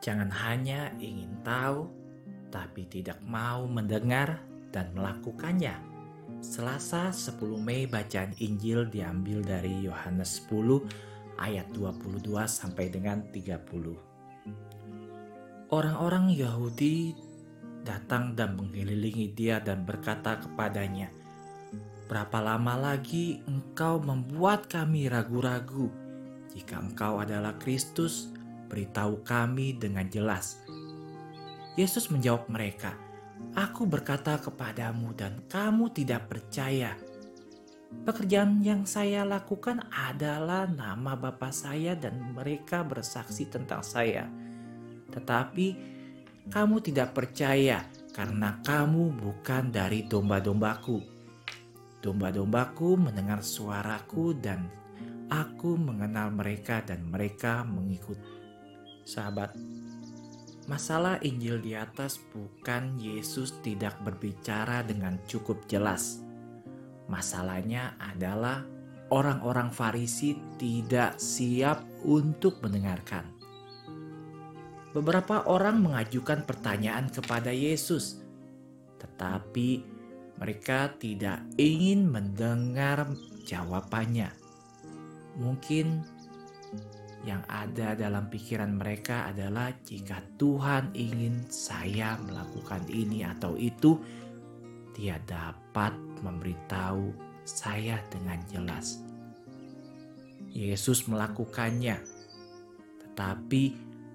Jangan hanya ingin tahu, tapi tidak mau mendengar dan melakukannya. Selasa 10 Mei bacaan Injil diambil dari Yohanes 10 ayat 22 sampai dengan 30. Orang-orang Yahudi datang dan mengelilingi dia dan berkata kepadanya, Berapa lama lagi engkau membuat kami ragu-ragu? Jika engkau adalah Kristus, beritahu kami dengan jelas. Yesus menjawab mereka, Aku berkata kepadamu dan kamu tidak percaya. Pekerjaan yang saya lakukan adalah nama Bapa saya dan mereka bersaksi tentang saya. Tetapi kamu tidak percaya karena kamu bukan dari domba-dombaku. Domba-dombaku mendengar suaraku dan aku mengenal mereka dan mereka mengikut Sahabat, masalah Injil di atas bukan Yesus tidak berbicara dengan cukup jelas. Masalahnya adalah orang-orang Farisi tidak siap untuk mendengarkan. Beberapa orang mengajukan pertanyaan kepada Yesus, tetapi mereka tidak ingin mendengar jawabannya. Mungkin yang ada dalam pikiran mereka adalah jika Tuhan ingin saya melakukan ini atau itu, Dia dapat memberitahu saya dengan jelas. Yesus melakukannya, tetapi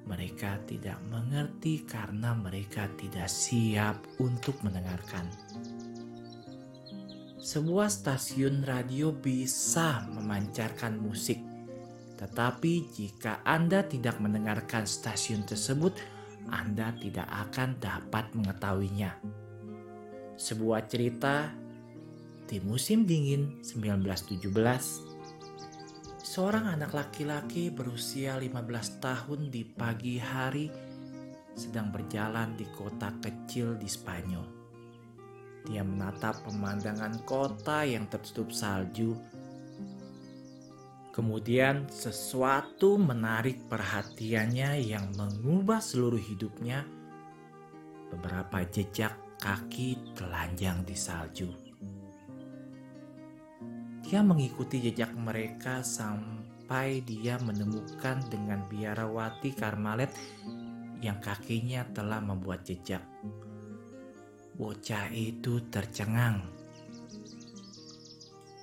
mereka tidak mengerti karena mereka tidak siap untuk mendengarkan. Sebuah stasiun radio bisa memancarkan musik tetapi jika Anda tidak mendengarkan stasiun tersebut, Anda tidak akan dapat mengetahuinya. Sebuah cerita di musim dingin 1917, seorang anak laki-laki berusia 15 tahun di pagi hari sedang berjalan di kota kecil di Spanyol. Dia menatap pemandangan kota yang tertutup salju Kemudian sesuatu menarik perhatiannya yang mengubah seluruh hidupnya. Beberapa jejak kaki telanjang di salju. Dia mengikuti jejak mereka sampai dia menemukan dengan biarawati Karmalet yang kakinya telah membuat jejak. Bocah itu tercengang.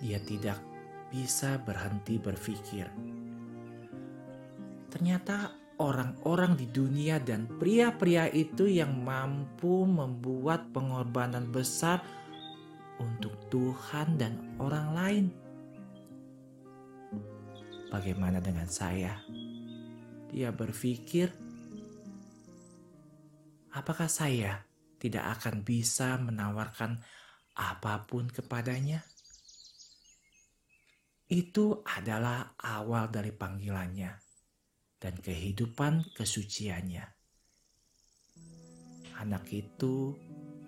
Dia tidak bisa berhenti berpikir. Ternyata orang-orang di dunia dan pria-pria itu yang mampu membuat pengorbanan besar untuk Tuhan dan orang lain. Bagaimana dengan saya? Dia berpikir, apakah saya tidak akan bisa menawarkan apa pun kepadanya? Itu adalah awal dari panggilannya dan kehidupan kesuciannya. Anak itu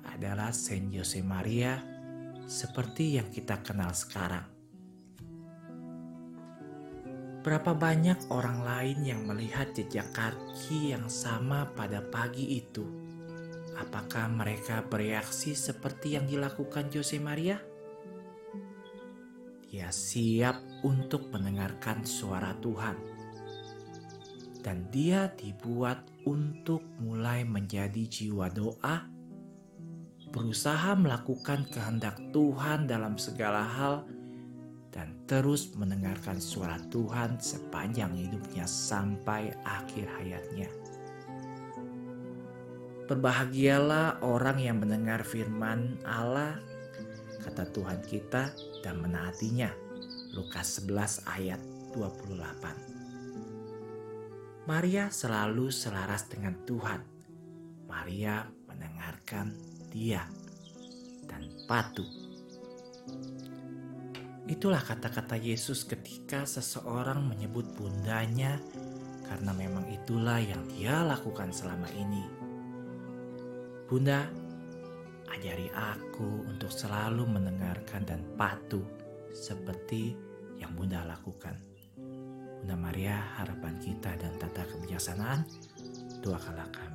adalah Saint Jose Maria seperti yang kita kenal sekarang. Berapa banyak orang lain yang melihat jejak kaki yang sama pada pagi itu? Apakah mereka bereaksi seperti yang dilakukan Jose Maria? Ia siap untuk mendengarkan suara Tuhan, dan dia dibuat untuk mulai menjadi jiwa doa, berusaha melakukan kehendak Tuhan dalam segala hal, dan terus mendengarkan suara Tuhan sepanjang hidupnya sampai akhir hayatnya. Berbahagialah orang yang mendengar firman Allah kata Tuhan kita dan menaatinya. Lukas 11 ayat 28. Maria selalu selaras dengan Tuhan. Maria mendengarkan dia dan patuh. Itulah kata-kata Yesus ketika seseorang menyebut bundanya karena memang itulah yang dia lakukan selama ini. Bunda, Ajari aku untuk selalu mendengarkan dan patuh seperti yang Bunda lakukan. Bunda Maria, harapan kita dan tata kebijaksanaan, itu akal-akal.